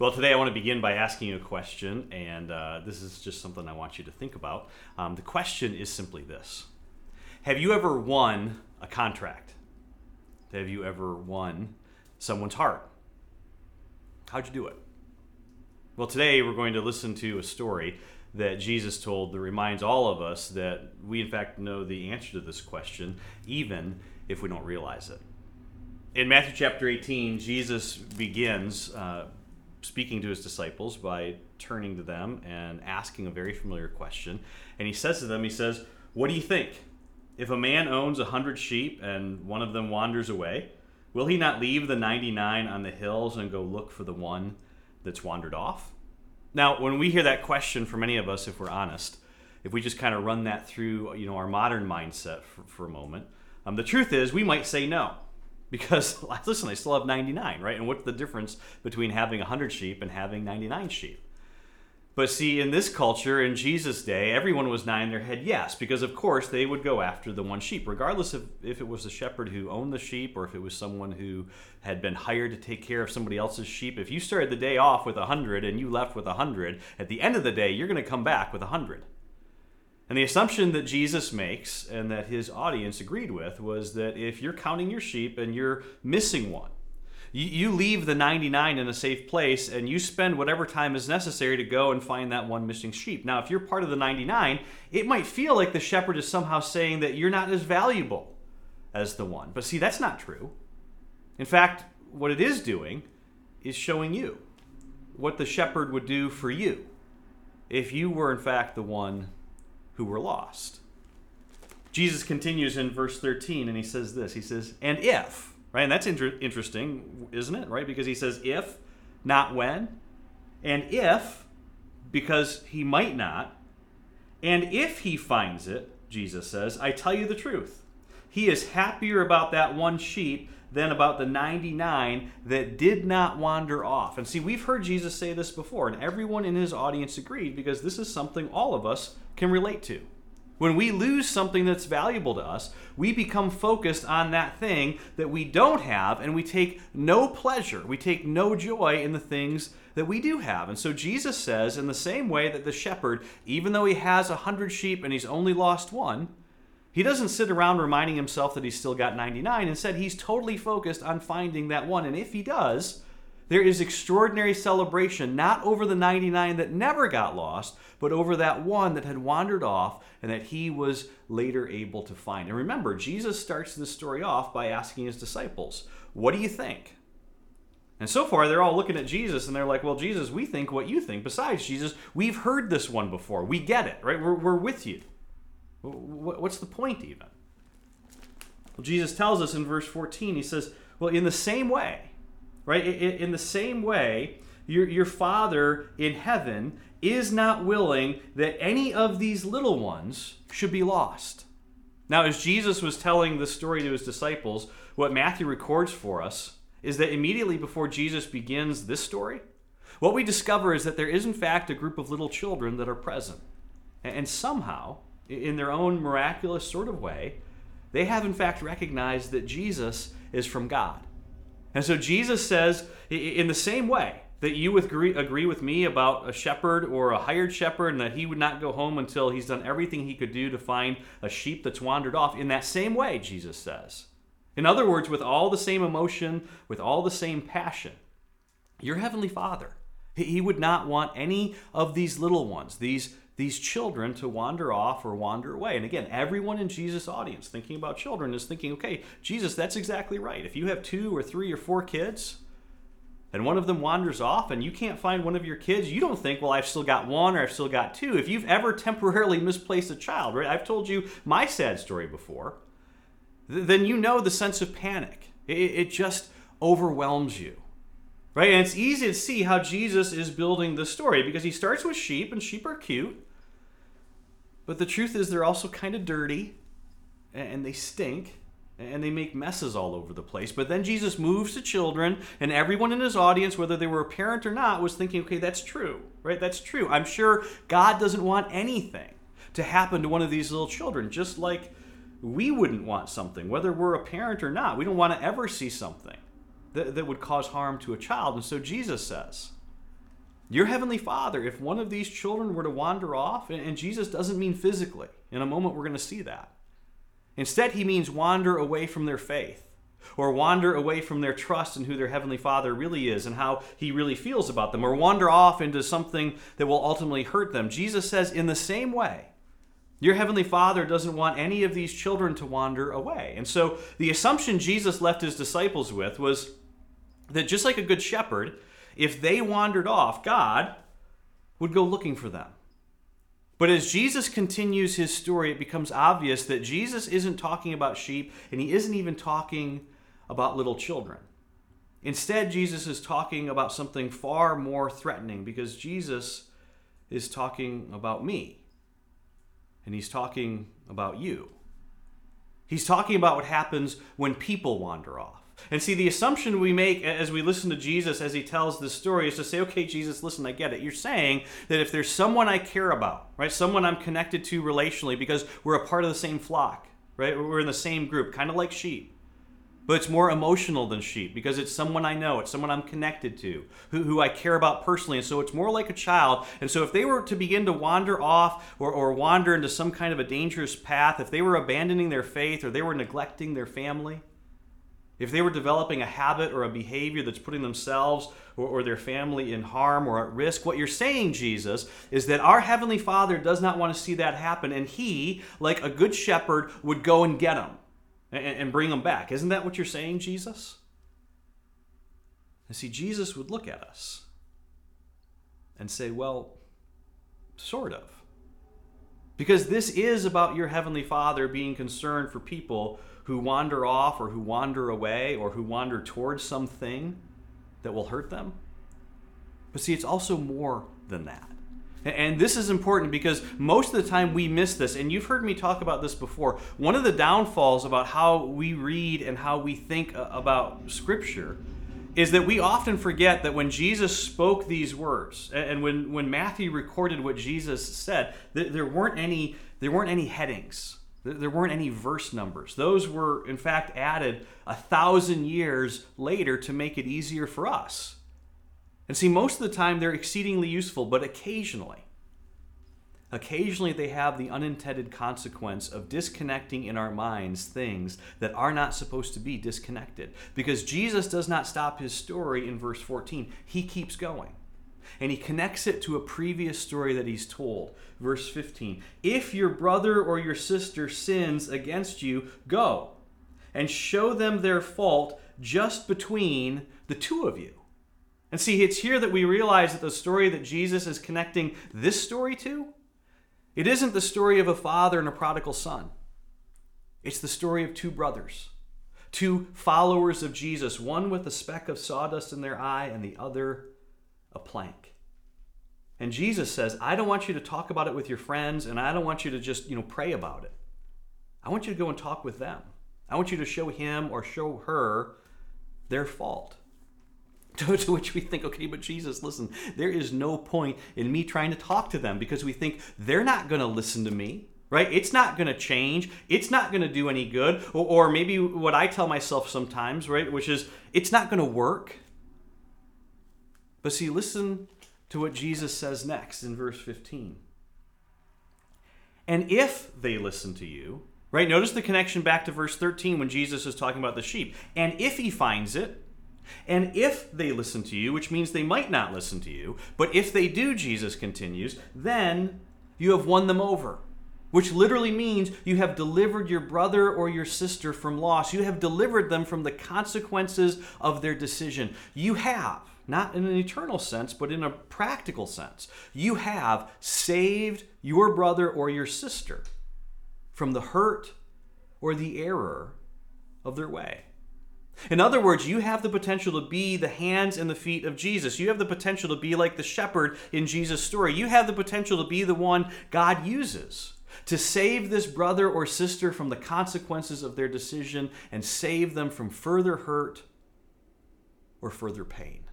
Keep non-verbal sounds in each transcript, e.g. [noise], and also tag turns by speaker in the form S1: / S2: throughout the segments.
S1: Well, today I want to begin by asking you a question, and uh, this is just something I want you to think about. Um, the question is simply this Have you ever won a contract? Have you ever won someone's heart? How'd you do it? Well, today we're going to listen to a story that Jesus told that reminds all of us that we, in fact, know the answer to this question, even if we don't realize it. In Matthew chapter 18, Jesus begins uh, speaking to his disciples by turning to them and asking a very familiar question. And he says to them, He says, What do you think? If a man owns a hundred sheep and one of them wanders away, will he not leave the 99 on the hills and go look for the one that's wandered off? Now, when we hear that question for many of us, if we're honest, if we just kind of run that through, you know, our modern mindset for, for a moment, um, the truth is we might say no. Because, [laughs] listen, they still have 99, right? And what's the difference between having 100 sheep and having 99 sheep? But see, in this culture, in Jesus' day, everyone was nodding their head yes, because of course they would go after the one sheep, regardless of if it was the shepherd who owned the sheep or if it was someone who had been hired to take care of somebody else's sheep. If you started the day off with a 100 and you left with a 100, at the end of the day, you're going to come back with a 100. And the assumption that Jesus makes and that his audience agreed with was that if you're counting your sheep and you're missing one, you, leave the 99 in a safe place and you spend whatever time is necessary to go and find that one missing sheep. Now, if you're part of the 99, it might feel like the shepherd is somehow saying that you're not as valuable as the one. But see, that's not true. In fact, what it is doing is showing you what the shepherd would do for you if you were, in fact, the one who were lost. Jesus continues in verse 13 and he says this He says, And if, right? And that's inter- interesting, isn't it? Right? Because he says, If, not when. And if, because he might not. And if he finds it, Jesus says, I tell you the truth. He is happier about that one sheep than about the 99 that did not wander off. And see, we've heard Jesus say this before, and everyone in his audience agreed because this is something all of us can relate to. When we lose something that's valuable to us, we become focused on that thing that we don't have, and we take no pleasure, we take no joy in the things that we do have. And so Jesus says, in the same way that the shepherd, even though he has a hundred sheep and he's only lost one, he doesn't sit around reminding himself that he's still got 99. Instead, he's totally focused on finding that one. And if he does, there is extraordinary celebration, not over the 99 that never got lost, but over that one that had wandered off and that he was later able to find. And remember, Jesus starts this story off by asking his disciples, What do you think? And so far, they're all looking at Jesus and they're like, Well, Jesus, we think what you think. Besides, Jesus, we've heard this one before. We get it, right? We're, we're with you. What's the point, even? Well, Jesus tells us in verse 14, he says, Well, in the same way, right? In the same way, your, your Father in heaven is not willing that any of these little ones should be lost. Now, as Jesus was telling the story to his disciples, what Matthew records for us is that immediately before Jesus begins this story, what we discover is that there is, in fact, a group of little children that are present. And somehow, in their own miraculous sort of way, they have in fact recognized that Jesus is from God. And so Jesus says, in the same way that you agree, agree with me about a shepherd or a hired shepherd and that he would not go home until he's done everything he could do to find a sheep that's wandered off, in that same way, Jesus says. In other words, with all the same emotion, with all the same passion, your heavenly Father, he would not want any of these little ones, these these children to wander off or wander away. And again, everyone in Jesus' audience thinking about children is thinking, okay, Jesus, that's exactly right. If you have two or three or four kids, and one of them wanders off and you can't find one of your kids, you don't think, well, I've still got one or I've still got two. If you've ever temporarily misplaced a child, right? I've told you my sad story before, then you know the sense of panic. It, just overwhelms you. Right? And it's easy to see how Jesus is building the story because he starts with sheep, and sheep are cute. But the truth is, they're also kind of dirty and they stink and they make messes all over the place. But then Jesus moves to children, and everyone in his audience, whether they were a parent or not, was thinking, okay, that's true, right? That's true. I'm sure God doesn't want anything to happen to one of these little children, just like we wouldn't want something, whether we're a parent or not. We don't want to ever see something that, that would cause harm to a child. And so Jesus says, Your heavenly Father, if one of these children were to wander off, and Jesus doesn't mean physically, in a moment we're going to see that. Instead, he means wander away from their faith or wander away from their trust in who their heavenly father really is and how he really feels about them or wander off into something that will ultimately hurt them. Jesus says in the same way, your heavenly father doesn't want any of these children to wander away. And so the assumption Jesus left his disciples with was that just like a good shepherd, if they wandered off, God would go looking for them. But as Jesus continues his story, it becomes obvious that Jesus isn't talking about sheep and he isn't even talking about little children. Instead, Jesus is talking about something far more threatening because Jesus is talking about me. And he's talking about you. He's talking about what happens when people wander off. And see, the assumption we make as we listen to Jesus as he tells this story is to say, okay, Jesus, listen, I get it. You're saying that if there's someone I care about, right, someone I'm connected to relationally because we're a part of the same flock, right, we're in the same group, kind of like sheep. But it's more emotional than sheep because it's someone I know, it's someone I'm connected to, who, who I care about personally. And so it's more like a child. And so if they were to begin to wander off or, or wander into some kind of a dangerous path, if they were abandoning their faith or they were neglecting their family, if they were developing a habit or a behavior that's putting themselves or, or, their family in harm or at risk, what you're saying, Jesus, is that our Heavenly Father does not want to see that happen, and He, like a good shepherd, would go and get them and, and bring them back. Isn't that what you're saying, Jesus? And see, Jesus would look at us and say, Well, sort of. Because this is about your Heavenly Father being concerned for people who wander off or who wander away or who wander towards something that will hurt them. But see, it's also more than that. And this is important because most of the time we miss this. And you've heard me talk about this before. One of the downfalls about how we read and how we think about Scripture is that we often forget that when Jesus spoke these words, and when, when Matthew recorded what Jesus said, there weren't any, there weren't any headings. There weren't any verse numbers. Those were, in fact, added a thousand years later to make it easier for us. And see, most of the time they're exceedingly useful, but occasionally, occasionally they have the unintended consequence of disconnecting in our minds things that are not supposed to be disconnected. Because Jesus does not stop his story in verse 14, he keeps going and he connects it to a previous story that he's told. Verse 15 If your brother or your sister sins against you, go and show them their fault just between the two of you. And see, it's here that we realize that the story that Jesus is connecting this story to, it isn't the story of a father and a prodigal son. It's the story of two brothers, two followers of Jesus, one with a speck of sawdust in their eye and the other a plank. And Jesus says, I don't want you to talk about it with your friends, and I don't want you to just, you know, pray about it. I want you to go and talk with them. I want you to show him or show her their fault. [laughs] To, which we think, okay, but Jesus, listen, there is no point in me trying to talk to them because we think they're not going to listen to me, right? It's not going to change. It's not going to do any good. Or, or maybe what I tell myself sometimes, right, which is, it's not going to work. But see, listen to what Jesus says next in verse 15. And if they listen to you, right? Notice the connection back to verse 13 when Jesus is talking about the sheep. And if he finds it, and if they listen to you, which means they might not listen to you, but if they do, Jesus continues, then you have won them over. Which literally means you have delivered your brother or your sister from loss. You have delivered them from the consequences of their decision. You have not in an eternal sense, but in a practical sense. You have saved your brother or your sister from the hurt or the error of their way. In other words, you have the potential to be the hands and the feet of Jesus. You have the potential to be like the shepherd in Jesus' story. You have the potential to be the one God uses to save this brother or sister from the consequences of their decision and save them from further hurt or further pain.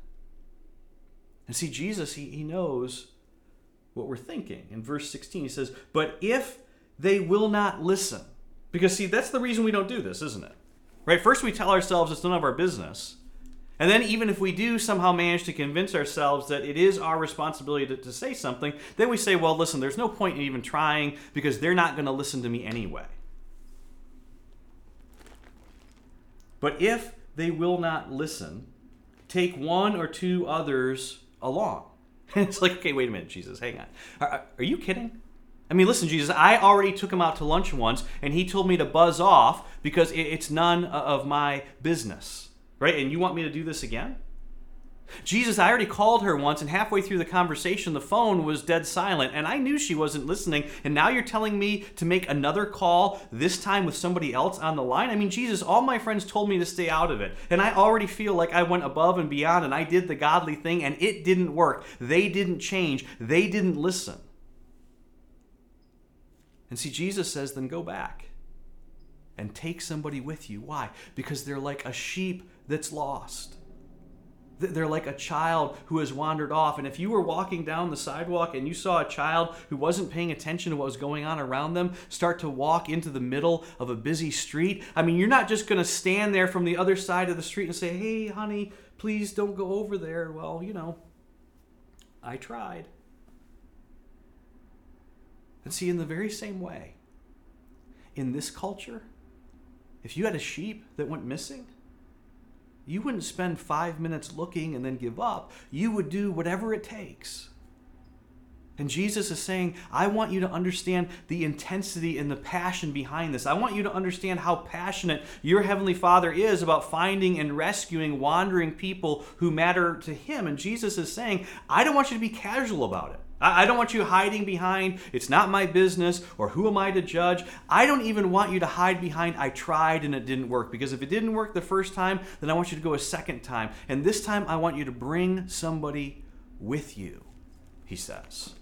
S1: And see, Jesus, he, he knows what we're thinking. In verse 16, he says, But if they will not listen, because see, that's the reason we don't do this, isn't it? Right? First, we tell ourselves it's none of our business. And then, even if we do somehow manage to convince ourselves that it is our responsibility to, to say something, then we say, well, listen, there's no point in even trying because they're not going to listen to me anyway. But if they will not listen, take one or two others along. [laughs] And it's like, okay, wait a minute, Jesus, hang on. Are, are you kidding? I mean, listen, Jesus, I already took him out to lunch once, and he told me to buzz off because it's none of my business right? And you want me to do this again? Jesus, I already called her once, and halfway through the conversation, the phone was dead silent, and I knew she wasn't listening. And now you're telling me to make another call, this time with somebody else on the line? I mean, Jesus, all my friends told me to stay out of it. And I already feel like I went above and beyond, and I did the godly thing, and it didn't work. They didn't change, they didn't listen. And see, Jesus says, then go back and take somebody with you. Why? Because they're like a sheep that's lost. They're like a child who has wandered off. And if you were walking down the sidewalk and you saw a child who wasn't paying attention to what was going on around them start to walk into the middle of a busy street, I mean, you're not just going to stand there from the other side of the street and say, hey, honey, please don't go over there. Well, you know, I tried. And see, in the very same way, in this culture, if you had a sheep that went missing, you wouldn't spend five minutes looking and then give up. You would do whatever it takes. And Jesus is saying, I want you to understand the intensity and the passion behind this. I want you to understand how passionate your Heavenly Father is about finding and rescuing wandering people who matter to Him. And Jesus is saying, I don't want you to be casual about it. I don't want you hiding behind, it's not my business, or who am I to judge. I don't even want you to hide behind, I tried and it didn't work. Because if it didn't work the first time, then I want you to go a second time. And this time, I want you to bring somebody with you, he says.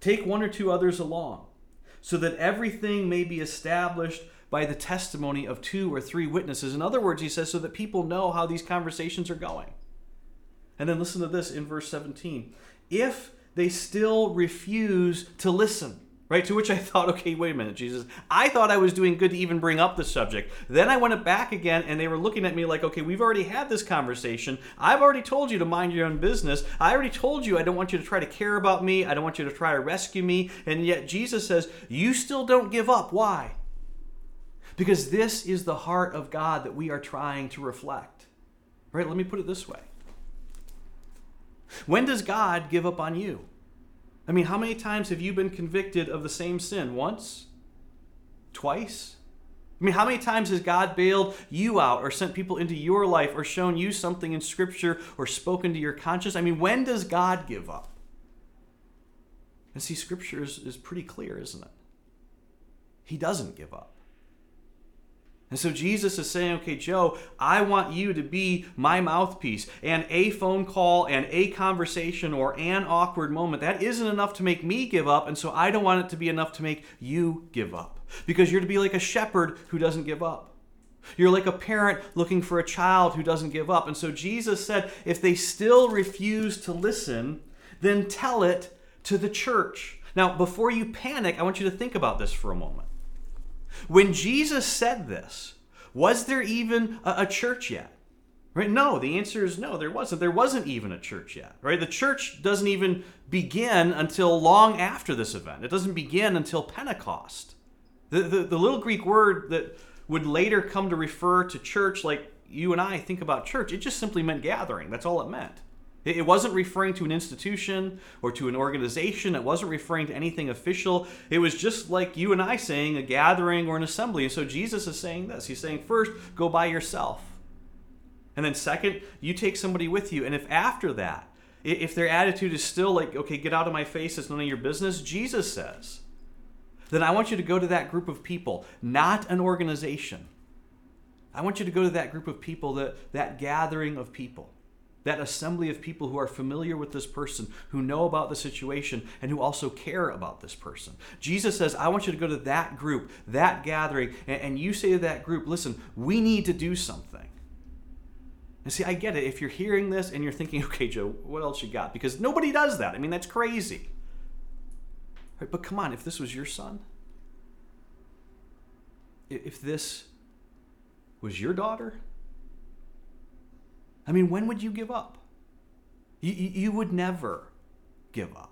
S1: Take one or two others along, so that everything may be established by the testimony of two or three witnesses. In other words, he says, so that people know how these conversations are going. And then listen to this in verse 17. If they still refuse to listen, right? To which I thought, okay, wait a minute, Jesus. I thought I was doing good to even bring up the subject. Then I went back again and they were looking at me like, okay, we've already had this conversation. I've already told you to mind your own business. I already told you I don't want you to try to care about me. I don't want you to try to rescue me. And yet Jesus says, you still don't give up. Why? Because this is the heart of God that we are trying to reflect. Right? Let me put it this way. When does God give up on you? I mean, how many times have you been convicted of the same sin? Once? Twice? I mean, how many times has God bailed you out or sent people into your life or shown you something in Scripture or spoken to your conscience? I mean, when does God give up? And see, Scripture is, is pretty clear, isn't it? He doesn't give up. And so Jesus is saying, okay, Joe, I want you to be my mouthpiece. And a phone call and a conversation or an awkward moment, that isn't enough to make me give up. And so I don't want it to be enough to make you give up. Because you're to be like a shepherd who doesn't give up. You're like a parent looking for a child who doesn't give up. And so Jesus said, if they still refuse to listen, then tell it to the church. Now, before you panic, I want you to think about this for a moment. When Jesus said this, was there even a, a church yet? Right? No, the answer is no, there wasn't. There wasn't even a church yet. Right? The church doesn't even begin until long after this event. It doesn't begin until Pentecost. The, the, the little Greek word that would later come to refer to church, like you and I think about church, it just simply meant gathering. That's all it meant. It wasn't referring to an institution or to an organization. It wasn't referring to anything official. It was just like you and I saying a gathering or an assembly. And so Jesus is saying this. He's saying, first, go by yourself. And then, second, you take somebody with you. And if after that, if their attitude is still like, okay, get out of my face, it's none of your business, Jesus says, then I want you to go to that group of people, not an organization. I want you to go to that group of people, that, that gathering of people that assembly of people who are familiar with this person, who know about the situation, and who also care about this person. Jesus says, I want you to go to that group, that gathering, and, you say to that group, listen, we need to do something. And see, I get it. If you're hearing this and you're thinking, [laughs] okay, Joe, what else you got? Because nobody does that. I mean, that's crazy. Right, but come on, if this was your son, if this was your daughter, I mean, when would you give up? You, you would never give up.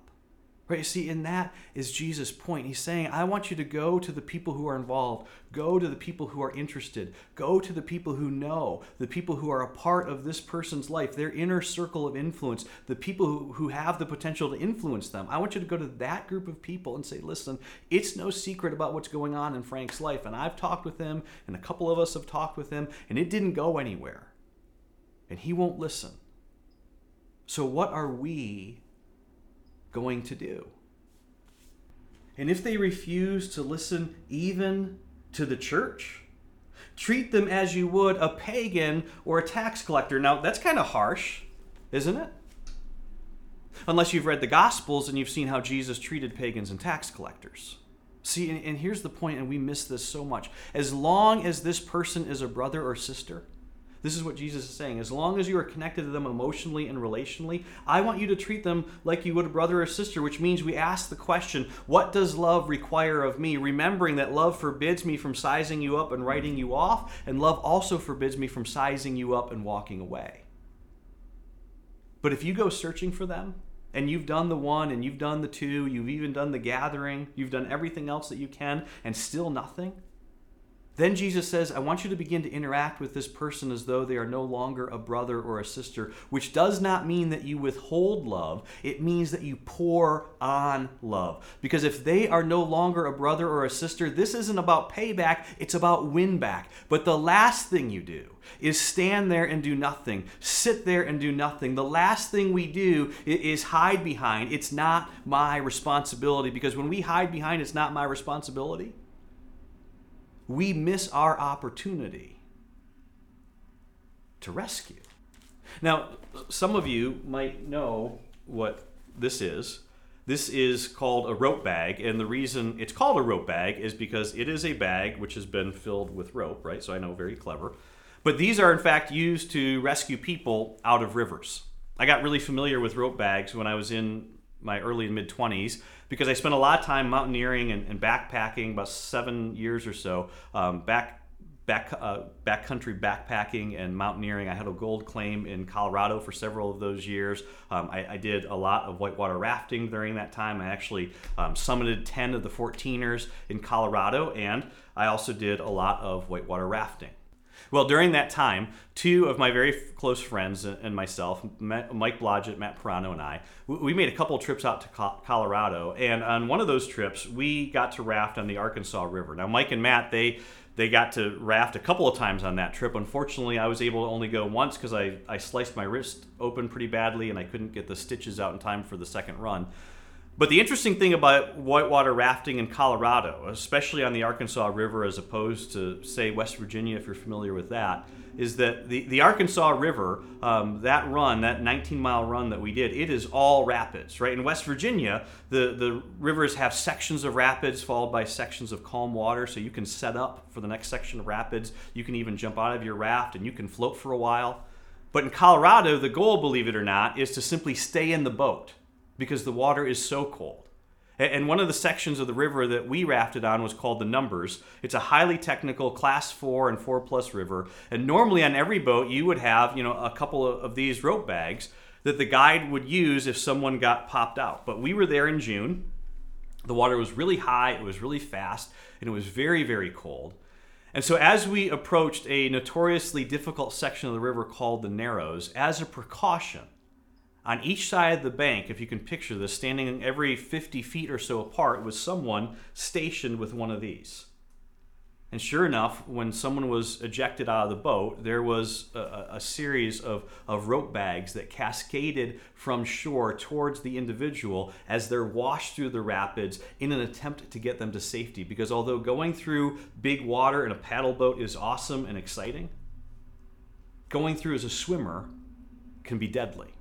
S1: Right? See, in that is Jesus' point. He's saying, I want you to go to the people who are involved, go to the people who are interested, go to the people who know, the people who are a part of this person's life, their inner circle of influence, the people who, who have the potential to influence them. I want you to go to that group of people and say, listen, it's no secret about what's going on in Frank's life. And I've talked with him, and a couple of us have talked with him, and it didn't go anywhere. And he won't listen. So, what are we going to do? And if they refuse to listen even to the church, treat them as you would a pagan or a tax collector. Now, that's kind of harsh, isn't it? Unless you've read the Gospels and you've seen how Jesus treated pagans and tax collectors. See, and, and here's the point, and we miss this so much. As long as this person is a brother or sister, this is what Jesus is saying. As long as you are connected to them emotionally and relationally, I want you to treat them like you would a brother or sister, which means we ask the question, What does love require of me? Remembering that love forbids me from sizing you up and writing you off, and love also forbids me from sizing you up and walking away. But if you go searching for them, and you've done the one and you've done the two, you've even done the gathering, you've done everything else that you can, and still nothing, then Jesus says, I want you to begin to interact with this person as though they are no longer a brother or a sister, which does not mean that you withhold love. It means that you pour on love. Because if they are no longer a brother or a sister, this isn't about payback, it's about win back. But the last thing you do is stand there and do nothing, sit there and do nothing. The last thing we do is hide behind, it's not my responsibility. Because when we hide behind, it's not my responsibility we miss our opportunity to rescue. Now, some of you might know what this is. This is called a rope bag, and the reason it's called a rope bag is because it is a bag which has been filled with rope, right? So I know, very clever. But these are, in fact, used to rescue people out of rivers. I got really familiar with rope bags when I was in my early and mid 20s because I spent a lot of time mountaineering and, and backpacking, about seven years or so, um, back back uh, backcountry backpacking and mountaineering. I had a gold claim in Colorado for several of those years. Um, I, I, did a lot of whitewater rafting during that time. I actually um, summited 10 of the 14ers in Colorado, and I also did a lot of whitewater rafting. Well, during that time, two of my very close friends and myself, Mike Blodgett, Matt Pirano, and I, we made a couple trips out to Colorado. And on one of those trips, we got to raft on the Arkansas River. Now, Mike and Matt, they they got to raft a couple of times on that trip. Unfortunately, I was able to only go once because I, I sliced my wrist open pretty badly and I couldn't get the stitches out in time for the second run. But the interesting thing about whitewater rafting in Colorado, especially on the Arkansas River as opposed to, say, West Virginia, if you're familiar with that, is that the, the Arkansas River, um, that run, that 19 mile run that we did, it is all rapids, right? In West Virginia, the, the rivers have sections of rapids followed by sections of calm water, so you can set up for the next section of rapids. You can even jump out of your raft and you can float for a while. But in Colorado, the goal, believe it or not, is to simply stay in the boat because the water is so cold. And one of the sections of the river that we rafted on was called the Numbers. It's a highly technical class four and four plus river. And normally on every boat, you would have, you know, a couple of these rope bags that the guide would use if someone got popped out. But we were there in June. The water was really high, it was really fast, and it was very, very cold. And so, as we approached a notoriously difficult section of the river called the Narrows, as a precaution, on each side of the bank, if you can picture this, standing every 50 feet or so apart, was someone stationed with one of these. And sure enough, when someone was ejected out of the boat, there was a, a, series of, of rope bags that cascaded from shore towards the individual as they're washed through the rapids in an attempt to get them to safety. Because although going through big water in a paddle boat is awesome and exciting, going through as a swimmer can be deadly.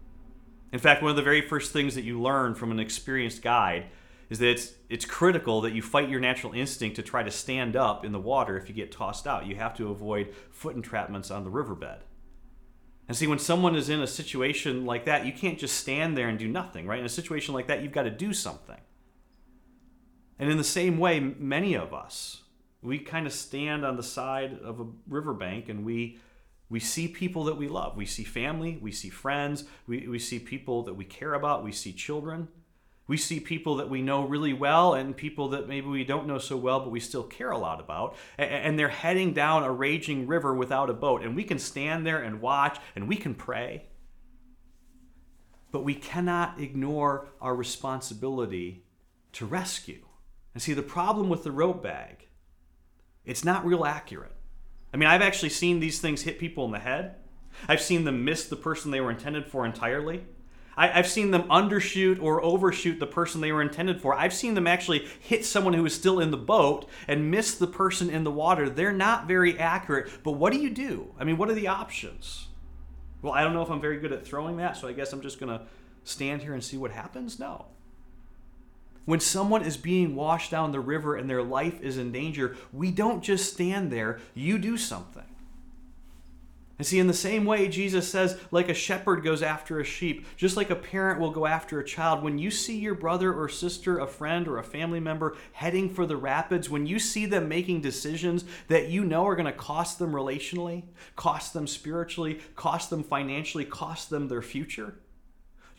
S1: In fact, one of the very first things that you learn from an experienced guide is that it's, it's critical that you fight your natural instinct to try to stand up in the water if you get tossed out. You have to avoid foot entrapments on the riverbed. And see, when someone is in a situation like that, you can't just stand there and do nothing, right? In a situation like that, you've got to do something. And in the same way, many of us, we kind of stand on the side of a riverbank and we We see people that we love. We see family. We see friends. We, we see people that we care about. We see children. We see people that we know really well and people that maybe we don't know so well, but we still care a lot about. And they're heading down a raging river without a boat. And we can stand there and watch and we can pray. But we cannot ignore our responsibility to rescue. And see, the problem with the rope bag, it's not real accurate. I mean, I've actually seen these things hit people in the head. I've seen them miss the person they were intended for entirely. I, have seen them undershoot or overshoot the person they were intended for. I've seen them actually hit someone who is still in the boat and miss the person in the water. They're not very accurate, but what do you do? I mean, what are the options? Well, I don't know if I'm very good at throwing that, so I guess I'm just going to stand here and see what happens? No. When someone is being washed down the river and their life is in danger, we don't just stand there, you do something. And see, in the same way, Jesus says, like a shepherd goes after a sheep, just like a parent will go after a child, when you see your brother or sister, a friend, or a family member heading for the rapids, when you see them making decisions that you know are going to cost them relationally, cost them spiritually, cost them financially, cost them their future,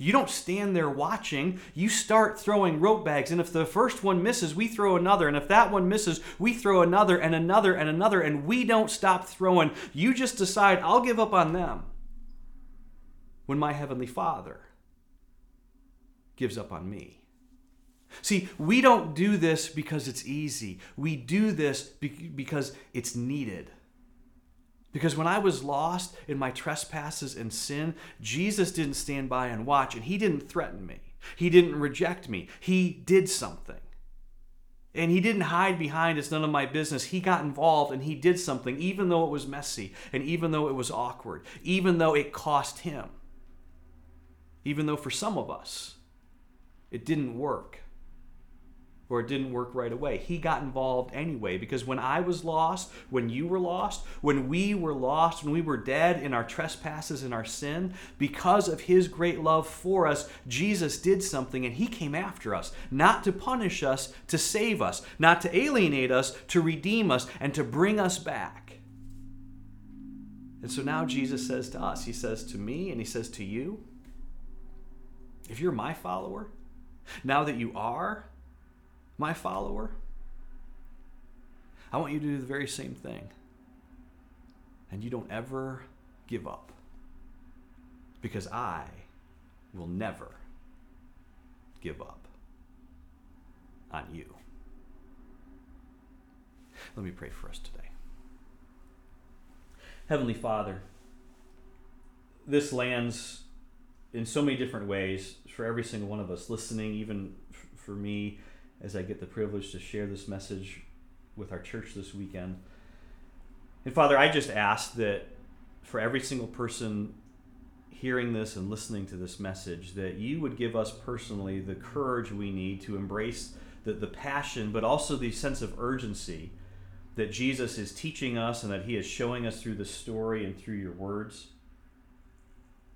S1: you don't stand there watching. You start throwing rope bags. And if the first one misses, we throw another. And if that one misses, we throw another and another and another. And we don't stop throwing. You just decide, I'll give up on them. When my Heavenly Father gives up on me. See, we don't do this because it's easy. We do this because it's needed. Because when I was lost in my trespasses and sin, Jesus didn't stand by and watch, and He didn't threaten me. He didn't reject me. He did something. And He didn't hide behind it's none of my business. He got involved and He did something, even though it was messy, and even though it was awkward, even though it cost Him, even though for some of us it didn't work or it didn't work right away. He got involved anyway because when I was lost, when you were lost, when we were lost, when we were dead in our trespasses and our sin, because of his great love for us, Jesus did something and he came after us, not to punish us, to save us, not to alienate us, to redeem us, and to bring us back. And so now Jesus says to us, He says to me, and He says to you, if you're my follower, now that you are, my follower, I want you to do the very same thing. And you don't ever give up. Because I will never give up on you. Let me pray for us today. Heavenly Father, this lands in so many different ways for every single one of us listening, even for me as I get the privilege to share this message with our church this weekend. And Father, I just ask that for every single person hearing this and listening to this message, that you would give us personally the courage we need to embrace the, the passion, but also the sense of urgency that Jesus is teaching us and that he is showing us through the story and through your words.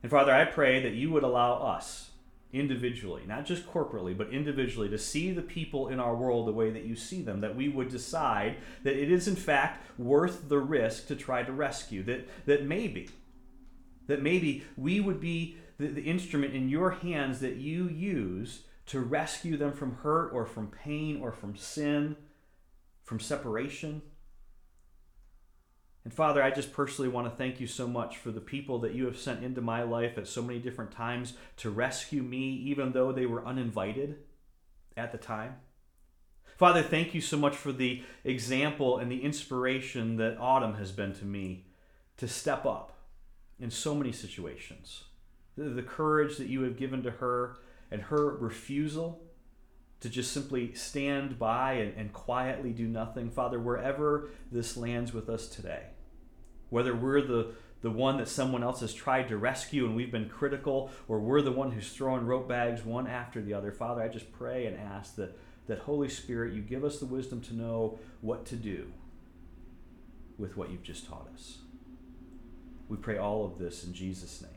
S1: And Father, I pray that you would allow us individually, not just corporately, but individually, to see the people in our world the way that you see them, that we would decide that it is in fact worth the risk to try to rescue, that, that maybe, that maybe we would be the, the instrument in your hands that you use to rescue them from hurt or from pain or from sin, from separation. And Father, I just personally want to thank you so much for the people that you have sent into my life at so many different times to rescue me, even though they were uninvited at the time. Father, thank you so much for the example and the inspiration that Autumn has been to me to step up in so many situations. The, courage that you have given to her and her refusal to just simply stand by and, and quietly do nothing. Father, wherever this lands with us today, whether we're the, the one that someone else has tried to rescue and we've been critical, or we're the one who's throwing rope bags one after the other. Father, I just pray and ask that, that Holy Spirit, you give us the wisdom to know what to do with what you've just taught us. We pray all of this in Jesus' name.